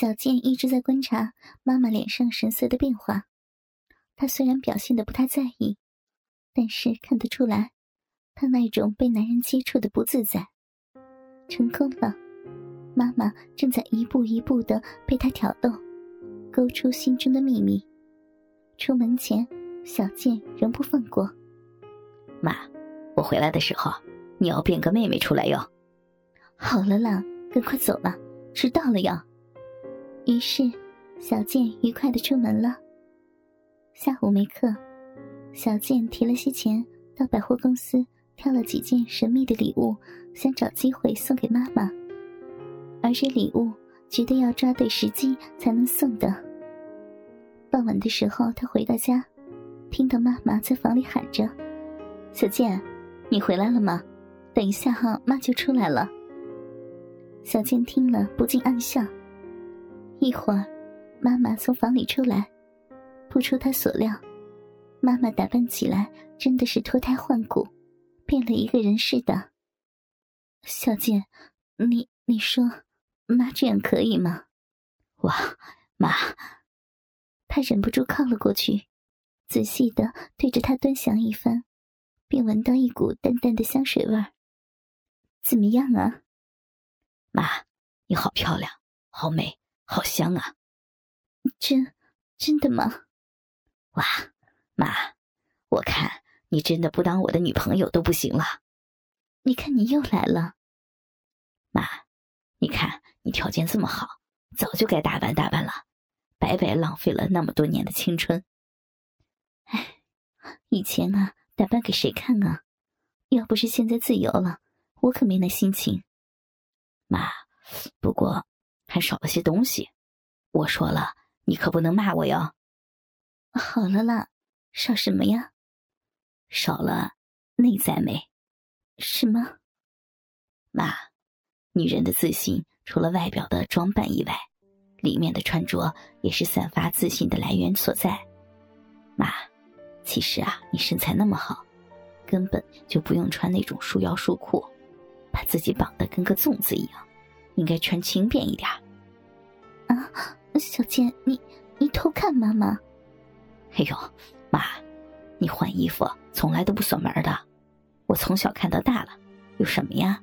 小健一直在观察妈妈脸上神色的变化。他虽然表现的不太在意，但是看得出来，他那种被男人接触的不自在。成功了，妈妈正在一步一步的被他挑逗，勾出心中的秘密。出门前，小健仍不放过。妈，我回来的时候，你要变个妹妹出来哟。好了啦，赶快走吧，迟到了要。于是，小健愉快的出门了。下午没课，小健提了些钱到百货公司挑了几件神秘的礼物，想找机会送给妈妈。而这礼物绝对要抓对时机才能送的。傍晚的时候，他回到家，听到妈妈在房里喊着。小健，你回来了吗？等一下哈，妈就出来了。小健听了不禁暗笑。一会儿，妈妈从房里出来，不出她所料，妈妈打扮起来真的是脱胎换骨，变了一个人似的。小健，你你说，妈这样可以吗？哇，妈！他忍不住靠了过去，仔细的对着他端详一番。并闻到一股淡淡的香水味儿。怎么样啊，妈？你好漂亮，好美，好香啊！真真的吗？哇，妈，我看你真的不当我的女朋友都不行了。你看你又来了，妈，你看你条件这么好，早就该打扮打扮了，白白浪费了那么多年的青春。哎，以前啊。打扮给谁看啊？要不是现在自由了，我可没那心情。妈，不过还少了些东西。我说了，你可不能骂我哟。好了啦，少什么呀？少了内在美。什么？妈，女人的自信除了外表的装扮以外，里面的穿着也是散发自信的来源所在。妈。其实啊，你身材那么好，根本就不用穿那种束腰束裤，把自己绑得跟个粽子一样，应该穿轻便一点。啊，小健，你你偷看妈妈？哎呦，妈，你换衣服从来都不锁门的，我从小看到大了，有什么呀？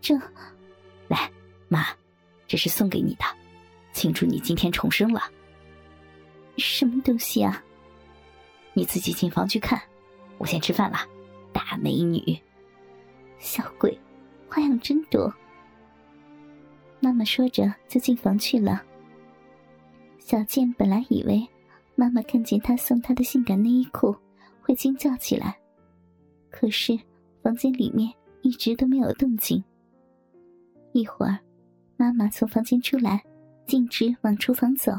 这，来，妈，这是送给你的，庆祝你今天重生了。什么东西啊？你自己进房去看，我先吃饭了。大美女，小鬼，花样真多。妈妈说着就进房去了。小健本来以为妈妈看见他送他的性感内衣裤会惊叫起来，可是房间里面一直都没有动静。一会儿，妈妈从房间出来，径直往厨房走。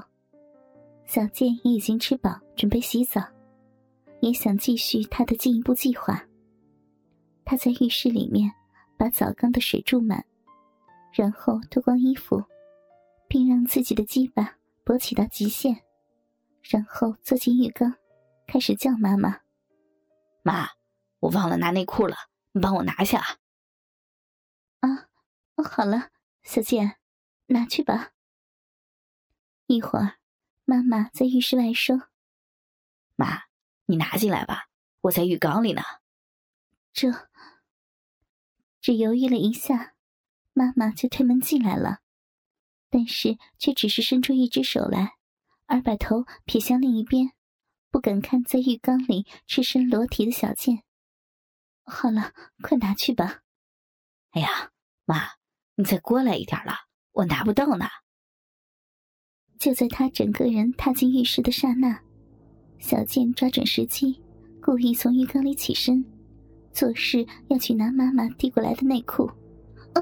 小健也已经吃饱，准备洗澡。也想继续他的进一步计划。他在浴室里面把澡缸的水注满，然后脱光衣服，并让自己的鸡巴勃起到极限，然后坐进浴缸，开始叫妈妈：“妈，我忘了拿内裤了，你帮我拿下。”啊，好了，小健，拿去吧。一会儿，妈妈在浴室外说：“妈。”你拿进来吧，我在浴缸里呢。这只犹豫了一下，妈妈就推门进来了，但是却只是伸出一只手来，而把头撇向另一边，不敢看在浴缸里赤身裸体的小健。好了，快拿去吧。哎呀，妈，你再过来一点了，我拿不到呢。就在他整个人踏进浴室的刹那。小健抓准时机，故意从浴缸里起身，做事要去拿妈妈递过来的内裤。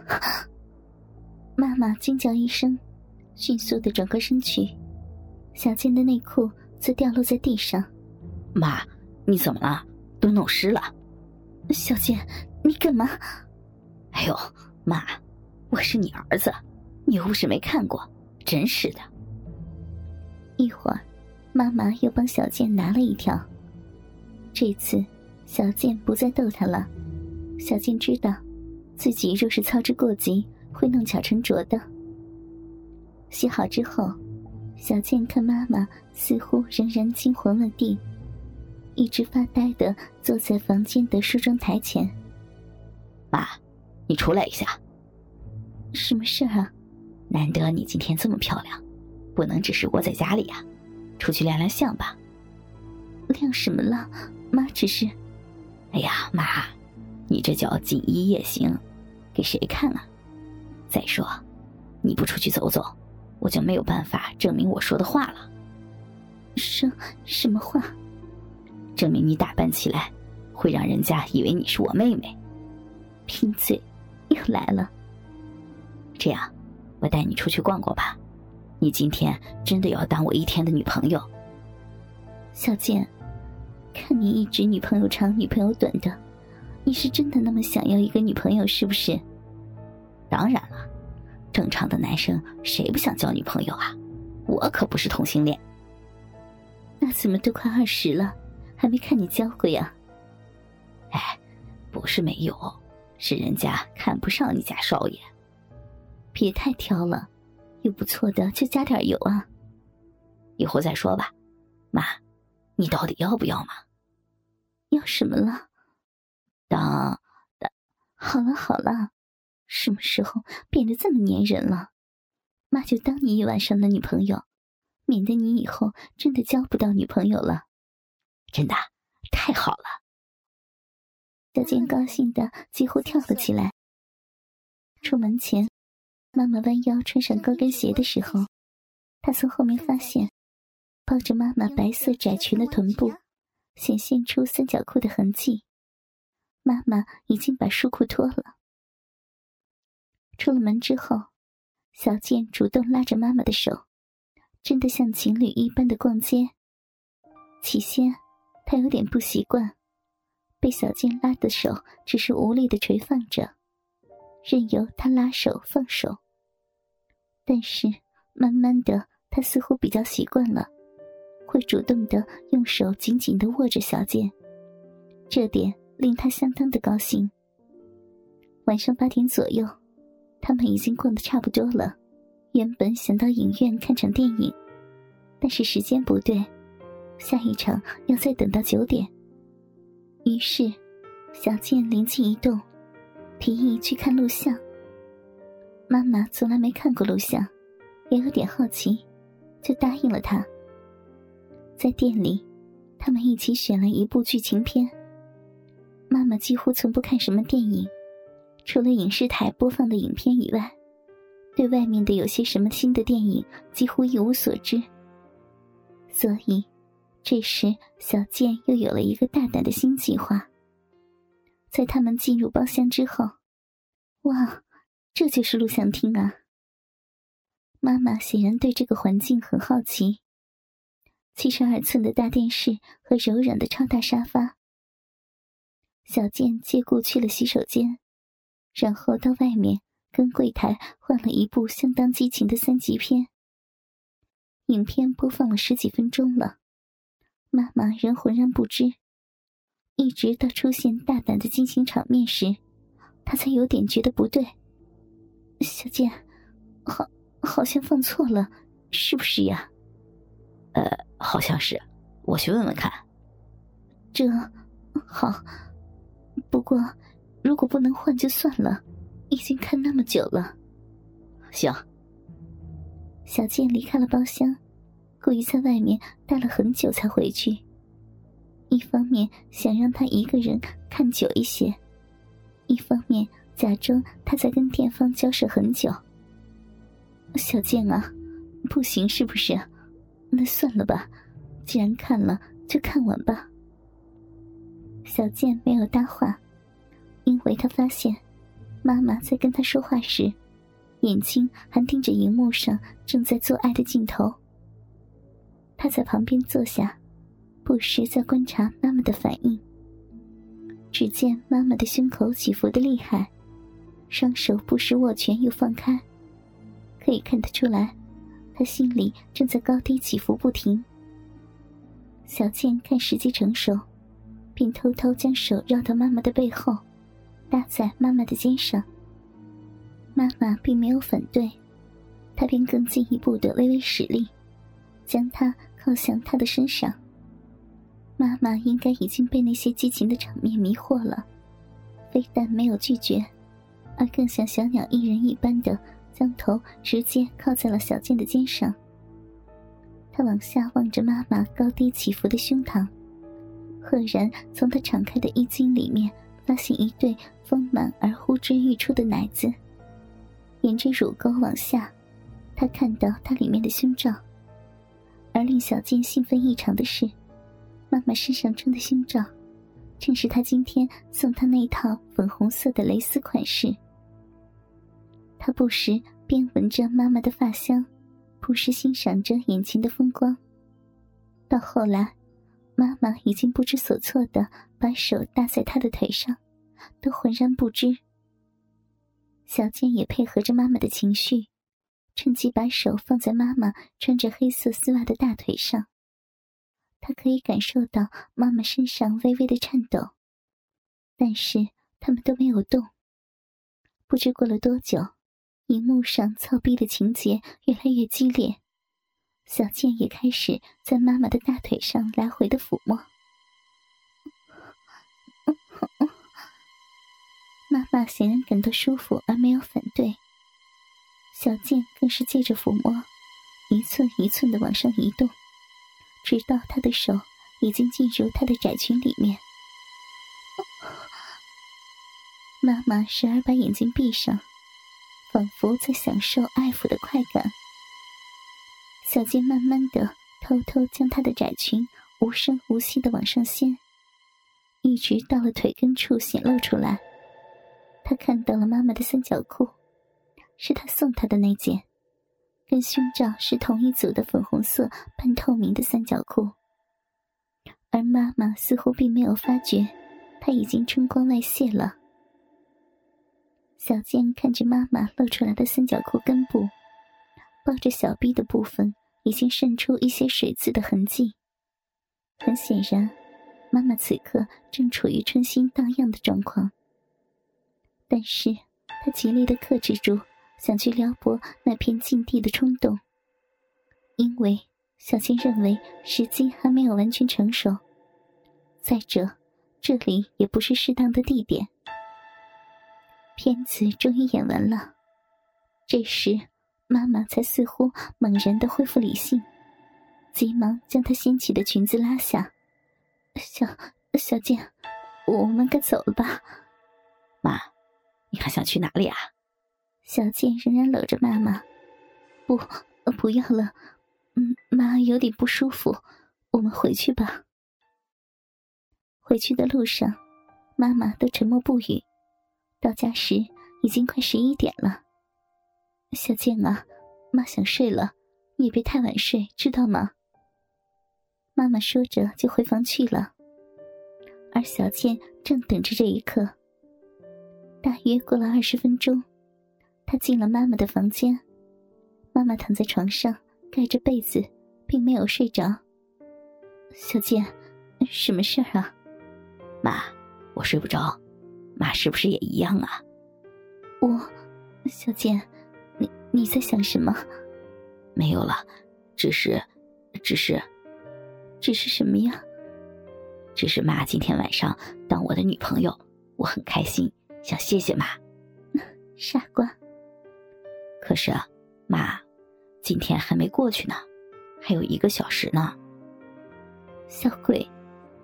妈妈惊叫一声，迅速的转过身去，小健的内裤则掉落在地上。妈，你怎么了？都弄湿了。小健，你干嘛？哎呦，妈，我是你儿子，你又不是没看过，真是的。一会儿。妈妈又帮小健拿了一条。这次，小健不再逗他了。小健知道，自己若是操之过急，会弄巧成拙的。洗好之后，小倩看妈妈似乎仍然惊魂未定，一直发呆的坐在房间的梳妆台前。妈，你出来一下。什么事啊？难得你今天这么漂亮，不能只是窝在家里呀，出去亮亮相吧。亮什么了？妈只是……哎呀，妈，你这叫锦衣夜行，给谁看啊？再说，你不出去走走，我就没有办法证明我说的话了。什什么话？证明你打扮起来会让人家以为你是我妹妹。贫嘴，又来了。这样，我带你出去逛逛吧。你今天真的要当我一天的女朋友？小健，看你一直女朋友长女朋友短的，你是真的那么想要一个女朋友是不是？当然了，正常的男生谁不想交女朋友啊？我可不是同性恋。那怎么都快二十了，还没看你交过呀？哎，不是没有，是人家看不上你家少爷。别太挑了，有不错的就加点油啊。以后再说吧，妈，你到底要不要嘛？要什么了？好了好了。什么时候变得这么粘人了？妈就当你一晚上的女朋友，免得你以后真的交不到女朋友了。真的，太好了！小健高兴的几乎跳了起来。出门前，妈妈弯腰穿上高跟鞋的时候，他从后面发现，抱着妈妈白色窄裙的臀部，显现出三角裤的痕迹。妈妈已经把束裤脱了。出了门之后，小健主动拉着妈妈的手，真的像情侣一般的逛街。起先，他有点不习惯，被小健拉的手只是无力的垂放着，任由他拉手放手。但是慢慢的，他似乎比较习惯了，会主动的用手紧紧的握着小健，这点令他相当的高兴。晚上八点左右。他们已经逛得差不多了，原本想到影院看场电影，但是时间不对，下一场要再等到九点。于是，小健灵机一动，提议去看录像。妈妈从来没看过录像，也有点好奇，就答应了他。在店里，他们一起选了一部剧情片。妈妈几乎从不看什么电影。除了影视台播放的影片以外，对外面的有些什么新的电影几乎一无所知。所以，这时小健又有了一个大胆的新计划。在他们进入包厢之后，哇，这就是录像厅啊！妈妈显然对这个环境很好奇。七十二寸的大电视和柔软的超大沙发，小健借故去了洗手间。然后到外面跟柜台换了一部相当激情的三级片。影片播放了十几分钟了，妈妈仍浑然不知，一直到出现大胆的激情场面时，她才有点觉得不对。小健，好，好像放错了，是不是呀？呃，好像是，我去问问看。这，好，不过。如果不能换就算了，已经看那么久了。行。小健离开了包厢，故意在外面待了很久才回去。一方面想让他一个人看久一些，一方面假装他在跟店方交涉很久。小健啊，不行是不是？那算了吧，既然看了就看完吧。小健没有搭话。因为他发现，妈妈在跟他说话时，眼睛还盯着荧幕上正在做爱的镜头。他在旁边坐下，不时在观察妈妈的反应。只见妈妈的胸口起伏的厉害，双手不时握拳又放开，可以看得出来，她心里正在高低起伏不停。小健看时机成熟，便偷偷将手绕到妈妈的背后。搭在妈妈的肩上，妈妈并没有反对，他便更进一步的微微使力，将他靠向他的身上。妈妈应该已经被那些激情的场面迷惑了，非但没有拒绝，而更像小鸟依人一般的将头直接靠在了小健的肩上。他往下望着妈妈高低起伏的胸膛，赫然从她敞开的衣襟里面发现一对丰满而呼之欲出的奶子，沿着乳沟往下。他看到它里面的胸罩，而令小健兴奋异常的是，妈妈身上穿的胸罩，正是他今天送他那套粉红色的蕾丝款式。他不时边闻着妈妈的发香，不时欣赏着眼前的风光。到后来，妈妈已经不知所措的把手搭在他的腿上，都浑然不知。小健也配合着妈妈的情绪。趁机把手放在妈妈穿着黑色丝袜的大腿上，他可以感受到妈妈身上微微的颤抖，但是他们都没有动。不知过了多久，荧幕上操逼的情节越来越激烈，小健也开始在妈妈的大腿上来回的抚摸。妈妈显然感到舒服而没有反对。小剑更是借着抚摸，一寸一寸的往上移动，直到他的手已经进入他的窄裙里面。妈妈时而把眼睛闭上，仿佛在享受爱抚的快感。小剑慢慢的偷偷将她的窄裙无声无息的往上掀，一直到了腿根处显露出来。他看到了妈妈的三角裤。是他送她的那件，跟胸罩是同一组的粉红色半透明的三角裤。而妈妈似乎并没有发觉，她已经春光外泄了。小健看着妈妈露出来的三角裤根部，抱着小臂的部分已经渗出一些水渍的痕迹。很显然，妈妈此刻正处于春心荡漾的状况。但是，她极力的克制住。想去撩拨那片禁地的冲动，因为小倩认为时机还没有完全成熟。再者，这里也不是适当的地点。片子终于演完了，这时妈妈才似乎猛然的恢复理性，急忙将她掀起的裙子拉下。小小健，我们该走了吧？妈，你还想去哪里啊？小健仍然搂着妈妈，不，不要了，嗯，妈有点不舒服，我们回去吧。回去的路上，妈妈都沉默不语。到家时已经快十一点了。小健啊，妈想睡了，你别太晚睡，知道吗？妈妈说着就回房去了，而小健正等着这一刻。大约过了二十分钟。他进了妈妈的房间，妈妈躺在床上，盖着被子，并没有睡着。小健，什么事儿啊？妈，我睡不着，妈是不是也一样啊？我，小健，你你在想什么？没有了，只是，只是，只是什么呀？只是妈今天晚上当我的女朋友，我很开心，想谢谢妈。傻瓜。可是，妈，今天还没过去呢，还有一个小时呢。小鬼，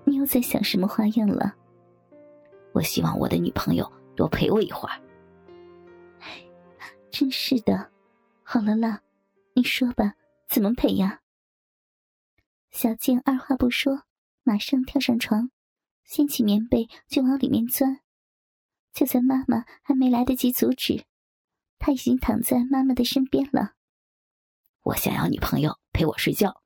你又在想什么花样了？我希望我的女朋友多陪我一会儿。哎，真是的。好了啦，你说吧，怎么陪呀？小静二话不说，马上跳上床，掀起棉被就往里面钻。就在妈妈还没来得及阻止。她已经躺在妈妈的身边了。我想要女朋友陪我睡觉，